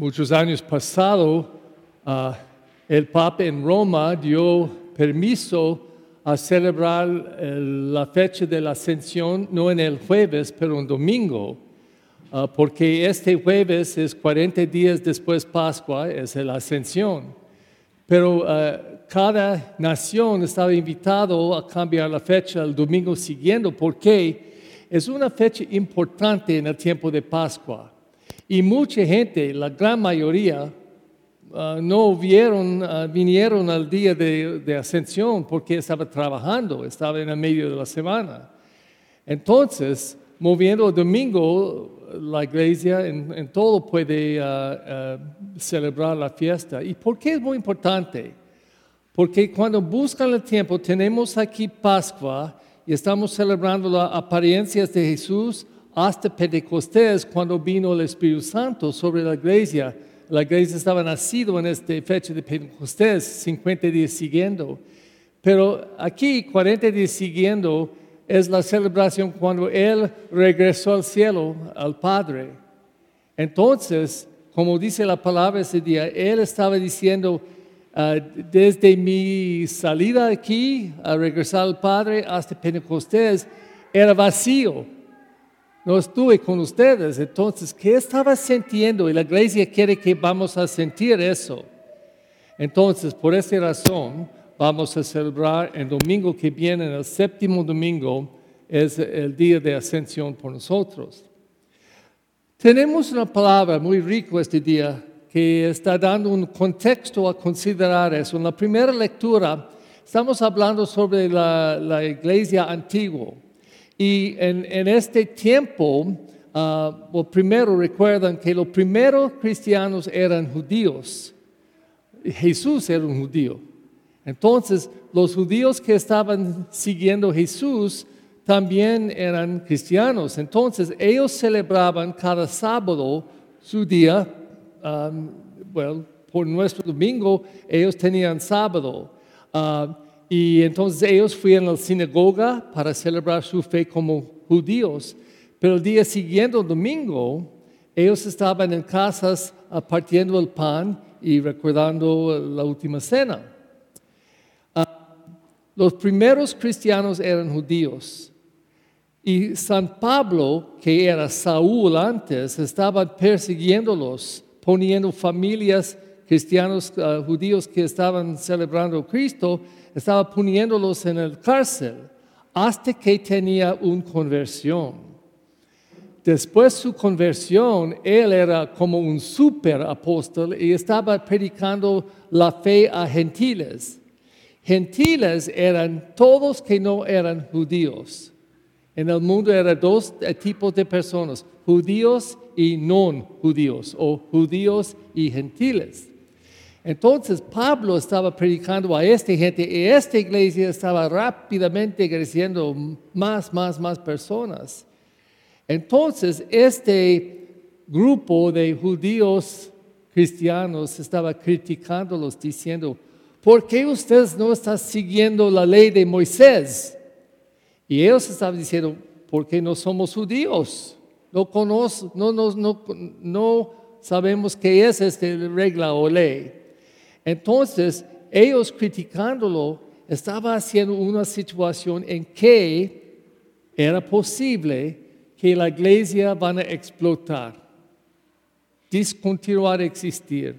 muchos años pasados, ah, el Papa en Roma dio permiso a celebrar la fecha de la ascensión no en el jueves, pero un domingo, ah, porque este jueves es 40 días después Pascua, es la ascensión. Pero ah, cada nación estaba invitado a cambiar la fecha el domingo siguiente porque es una fecha importante en el tiempo de Pascua. Y mucha gente, la gran mayoría, Ah, no vieron, ah, vinieron al día de, ascensión porque estaba trabajando, estaba en el medio de la semana. Entonces, moviendo el domingo, la iglesia en, todo puede ah, celebrar la fiesta. ¿Y por qué es muy importante? Porque cuando buscan el tiempo, tenemos aquí Pascua y estamos celebrando las apariencias de Jesús hasta Pentecostés, cuando vino el Espíritu Santo sobre la iglesia la iglesia estaba nacido en esta fecha de Pentecostés, 50 días siguiendo. Pero aquí, 40 días siguiendo, es la celebración cuando Él regresó al cielo, al Padre. Entonces, como dice la palabra ese día, Él estaba diciendo, ah, desde mi salida aquí a regresar al Padre hasta Pentecostés, era vacío no estuve con ustedes. Entonces, ¿qué estaba sintiendo? Y la iglesia quiere que vamos a sentir eso. Entonces, por esa razón, vamos a celebrar el domingo que viene, el séptimo domingo, es el día de ascensión por nosotros. Tenemos una palabra muy rica este día que está dando un contexto a considerar eso. En la primera lectura estamos hablando sobre la, la iglesia antigua y en, este tiempo, uh, primero recuerdan que los primeros cristianos eran judíos. Jesús era un judío. Entonces, los judíos que estaban siguiendo a Jesús también eran cristianos. Entonces, ellos celebraban cada sábado su día. bueno, por nuestro domingo, ellos tenían sábado. Uh, y entonces ellos fueron a la sinagoga para celebrar su fe como judíos. Pero el día siguiente, el domingo, ellos estaban en casas partiendo el pan y recordando la última cena. Ah, los primeros cristianos eran judíos. Y San Pablo, que era Saúl antes, estaba persiguiéndolos, poniendo familias cristianos ah, judíos que estaban celebrando a Cristo estaba poniéndolos en el cárcel hasta que tenía una conversión. Después de su conversión, él era como un super apóstol y estaba predicando la fe a gentiles. Gentiles eran todos que no eran judíos. En el mundo eran dos tipos de personas, judíos y no judíos, o judíos y gentiles. Entonces Pablo estaba predicando a esta gente y esta iglesia estaba rápidamente creciendo más, más, más personas. Entonces este grupo de judíos cristianos estaba criticándolos diciendo, ¿por qué ustedes no están siguiendo la ley de Moisés? Y ellos estaban diciendo, porque no somos judíos, no, conocemos, no, no, no, no sabemos qué es esta regla o ley. Entonces, ellos criticándolo, estaba haciendo una situación en que era posible que la iglesia van a explotar, discontinuar de existir.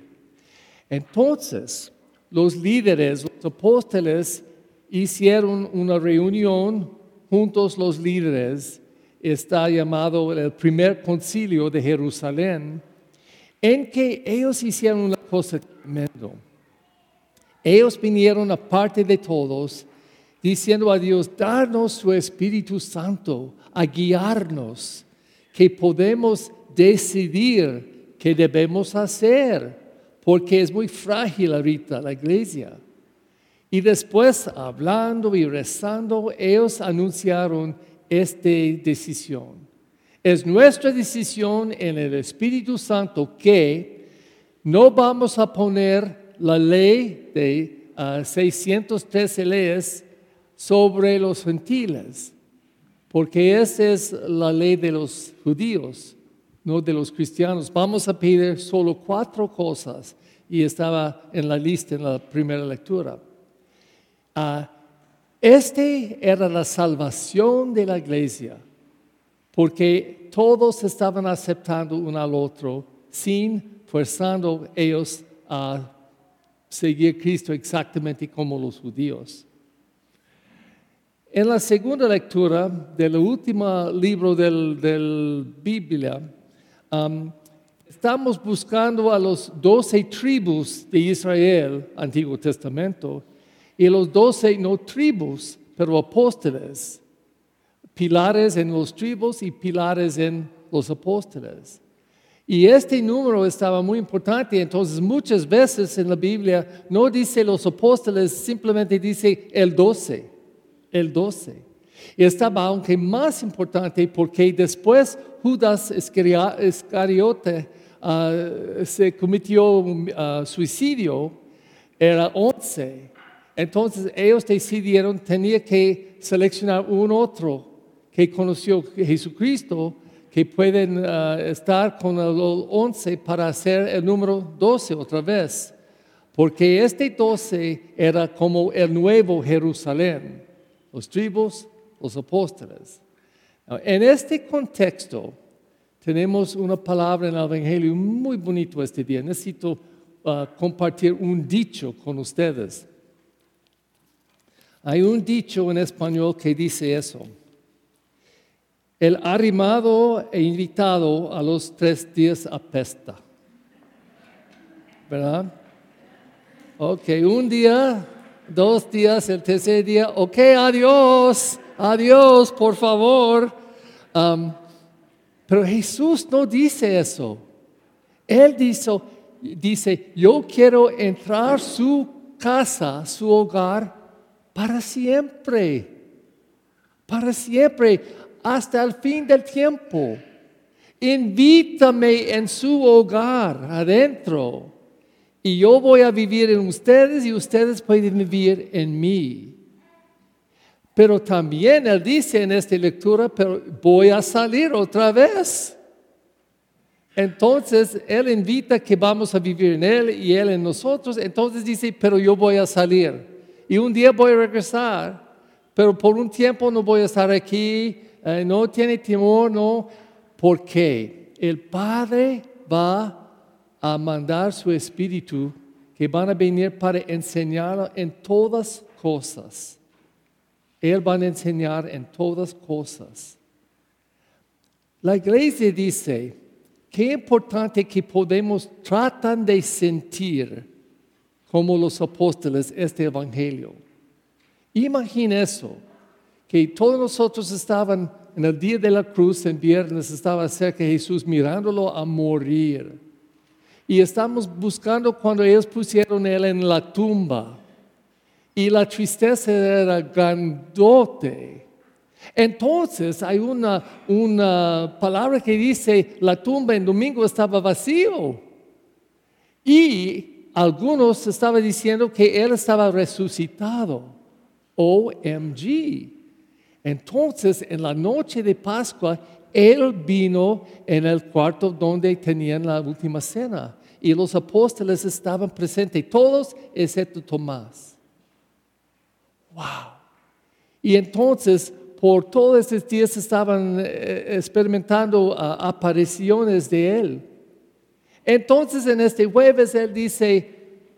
Entonces, los líderes, los apóstoles, hicieron una reunión juntos los líderes, está llamado el primer concilio de Jerusalén, en que ellos hicieron una cosa tremenda. Ellos vinieron aparte de todos, diciendo a Dios, darnos su Espíritu Santo a guiarnos, que podemos decidir qué debemos hacer, porque es muy frágil ahorita la iglesia. Y después, hablando y rezando, ellos anunciaron esta decisión. Es nuestra decisión en el Espíritu Santo que no vamos a poner la ley de 613 ah, leyes sobre los gentiles, porque esa es la ley de los judíos. no de los cristianos. Vamos a pedir solo cuatro cosas y estaba en la lista en la primera lectura. Ah, este era la salvación de la iglesia, porque todos estaban aceptando uno al otro sin forzando ellos a seguir Cristo exactamente como los judíos. En la segunda lectura del último libro del, del Biblia, um, estamos buscando a los doce tribus de Israel, Antiguo Testamento, y los doce no tribus, pero apóstoles, pilares en los tribus y pilares en los apóstoles. Y este número estaba muy importante, entonces muchas veces en la Biblia no dice los apóstoles, simplemente dice el doce, el doce. Y estaba aunque más importante porque después Judas Iscariote ah, se cometió ah, suicidio, era once. Entonces ellos decidieron, tenía que seleccionar un otro que conoció a Jesucristo que pueden ah, estar con el 11 para hacer el número 12 otra vez, porque este 12 era como el nuevo Jerusalén, los tribus, los apóstoles. En este contexto tenemos una palabra en el Evangelio muy bonito este día. Necesito ah, compartir un dicho con ustedes. Hay un dicho en español que dice eso. El arrimado e invitado a los tres días apesta. ¿Verdad? Ok, un día, dos días, el tercer día, ok, adiós, adiós, por favor. Pero Jesús no dice eso. Él dice, dice, yo quiero entrar su casa, su hogar, para siempre. Para siempre hasta el fin del tiempo. Invítame en su hogar, adentro, y yo voy a vivir en ustedes y ustedes pueden vivir en mí. Pero también él dice en esta lectura, pero voy a salir otra vez. Entonces él invita que vamos a vivir en él y él en nosotros. Entonces dice, pero yo voy a salir. Y un día voy a regresar, pero por un tiempo no voy a estar aquí eh, no tiene temor, no, porque el Padre va a mandar su Espíritu que van a venir para enseñar en todas cosas. Él va a enseñar en todas cosas. La iglesia dice, qué importante que podemos tratar de sentir como los apóstoles este evangelio. Imagina eso que todos nosotros estaban en el día de la cruz, en viernes, estaba cerca de Jesús mirándolo a morir. Y estamos buscando cuando ellos pusieron él en la tumba. Y la tristeza era grandote. Entonces hay una, una palabra que dice, la tumba en domingo estaba vacío. Y algunos estaban diciendo que él estaba resucitado. OMG. Entonces, en la noche de Pascua, Él vino en el cuarto donde tenían la última cena y los apóstoles estaban presentes, todos excepto Tomás. ¡Wow! Y entonces, por todos esos días estaban eh, experimentando ah, apariciones de Él. Entonces, en este jueves, Él dice,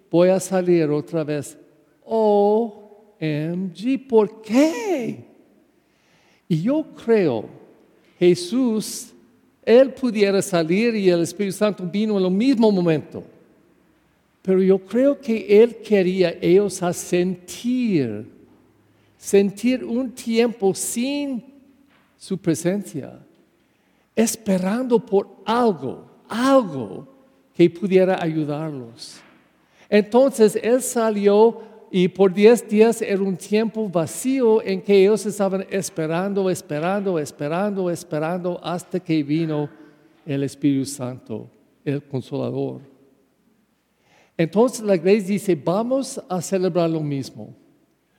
voy a salir otra vez. OMG, ¿por qué? Y yo creo, Jesús, Él pudiera salir y el Espíritu Santo vino en el mismo momento. Pero yo creo que Él quería ellos a sentir, sentir un tiempo sin su presencia, esperando por algo, algo que pudiera ayudarlos. Entonces Él salió y por diez días era un tiempo vacío en que ellos estaban esperando, esperando, esperando, esperando hasta que vino el Espíritu Santo, el Consolador. Entonces la iglesia dice, vamos a celebrar lo mismo.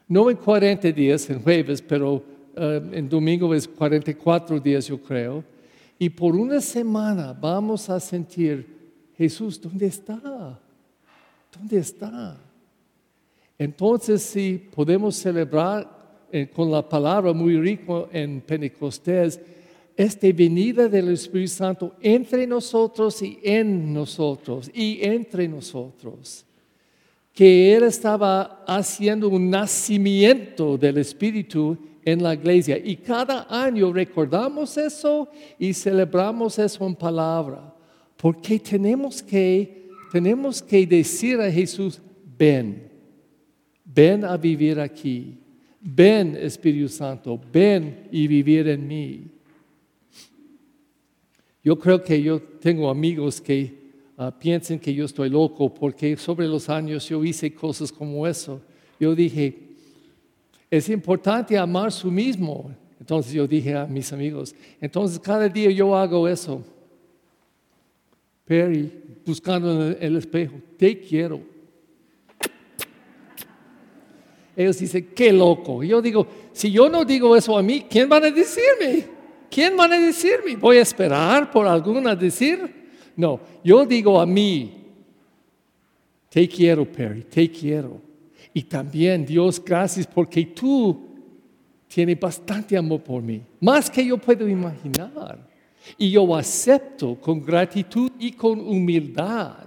No en 40 días, en jueves, pero eh, en domingo es 44 días, yo creo. Y por una semana vamos a sentir, Jesús, ¿dónde está? ¿Dónde está? Entonces, si podemos celebrar eh, con la palabra muy rico en Pentecostés, esta venida del Espíritu Santo entre nosotros y en nosotros y entre nosotros. Que Él estaba haciendo un nacimiento del Espíritu en la iglesia. Y cada año recordamos eso y celebramos eso en palabra. Porque tenemos que, tenemos que decir a Jesús, ven, ven a vivir aquí. Ven Espíritu Santo, ven y vivir en mí. Yo creo que yo tengo amigos que uh, piensan que yo estoy loco porque sobre los años yo hice cosas como eso. Yo dije, es importante amar su mismo. Entonces yo dije a mis amigos, entonces cada día yo hago eso. Perry, buscando en el espejo, te quiero. Ellos dicen, qué loco. Yo digo, si yo no digo eso a mí, ¿quién van a decirme? ¿Quién van a decirme? ¿Voy a esperar por alguna decir? No, yo digo a mí, te quiero, Perry, te quiero. Y también, Dios, gracias porque tú tienes bastante amor por mí, más que yo puedo imaginar. Y yo acepto con gratitud y con humildad.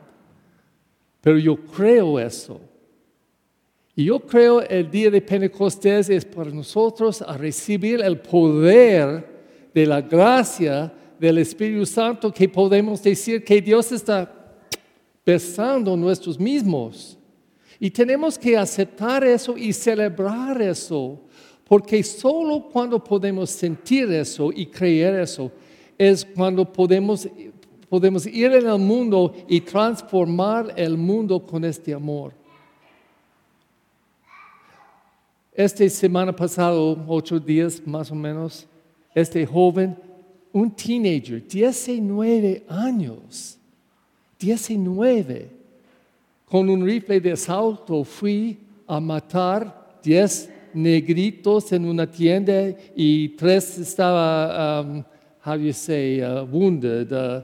Pero yo creo eso. Y yo creo el día de Pentecostés es para nosotros a recibir el poder de la gracia del Espíritu Santo que podemos decir que Dios está besando nuestros mismos. Y tenemos que aceptar eso y celebrar eso, porque solo cuando podemos sentir eso y creer eso es cuando podemos, podemos ir en el mundo y transformar el mundo con este amor. Esta semana pasada, ocho días más o menos, este joven, un teenager, 19 años, 19, con un rifle de asalto fui a matar 10 negritos en una tienda y tres estaban, um, how do you say, uh, wounded. Uh,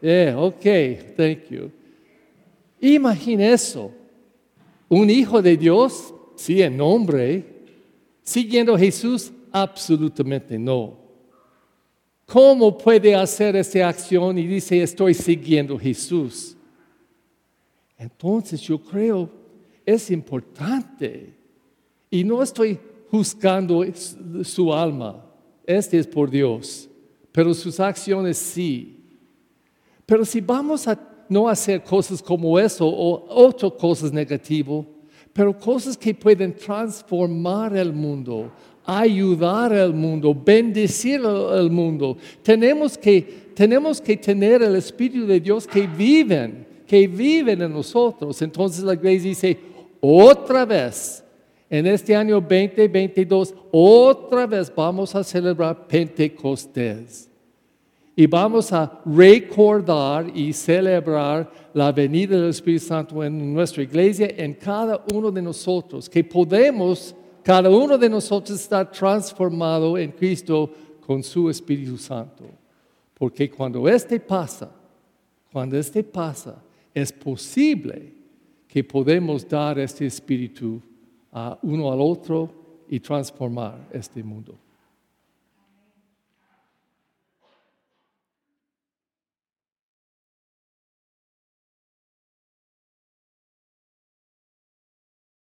yeah, okay, thank you. Imagina eso. Un hijo de Dios, sí, en nombre, siguiendo a Jesús, Absolutamente no. ¿Cómo puede hacer esa acción y dice, estoy siguiendo a Jesús? Entonces yo creo, es importante. Y no estoy juzgando su alma. Este es por Dios. Pero sus acciones sí. Pero si vamos a no hacer cosas como eso o otras cosas negativas, pero cosas que pueden transformar el mundo, ayudar al mundo, bendecir al mundo. Tenemos que, tenemos que tener el Espíritu de Dios que viven, que viven en nosotros. Entonces la iglesia dice, otra vez, en este año 2022, otra vez vamos a celebrar Pentecostés. Y vamos a recordar y celebrar la venida del Espíritu Santo en nuestra iglesia, en cada uno de nosotros, que podemos cada uno de nosotros está transformado en Cristo con su Espíritu Santo. Porque cuando este pasa, cuando este pasa, es posible que podemos dar este Espíritu a uno al otro y transformar este mundo.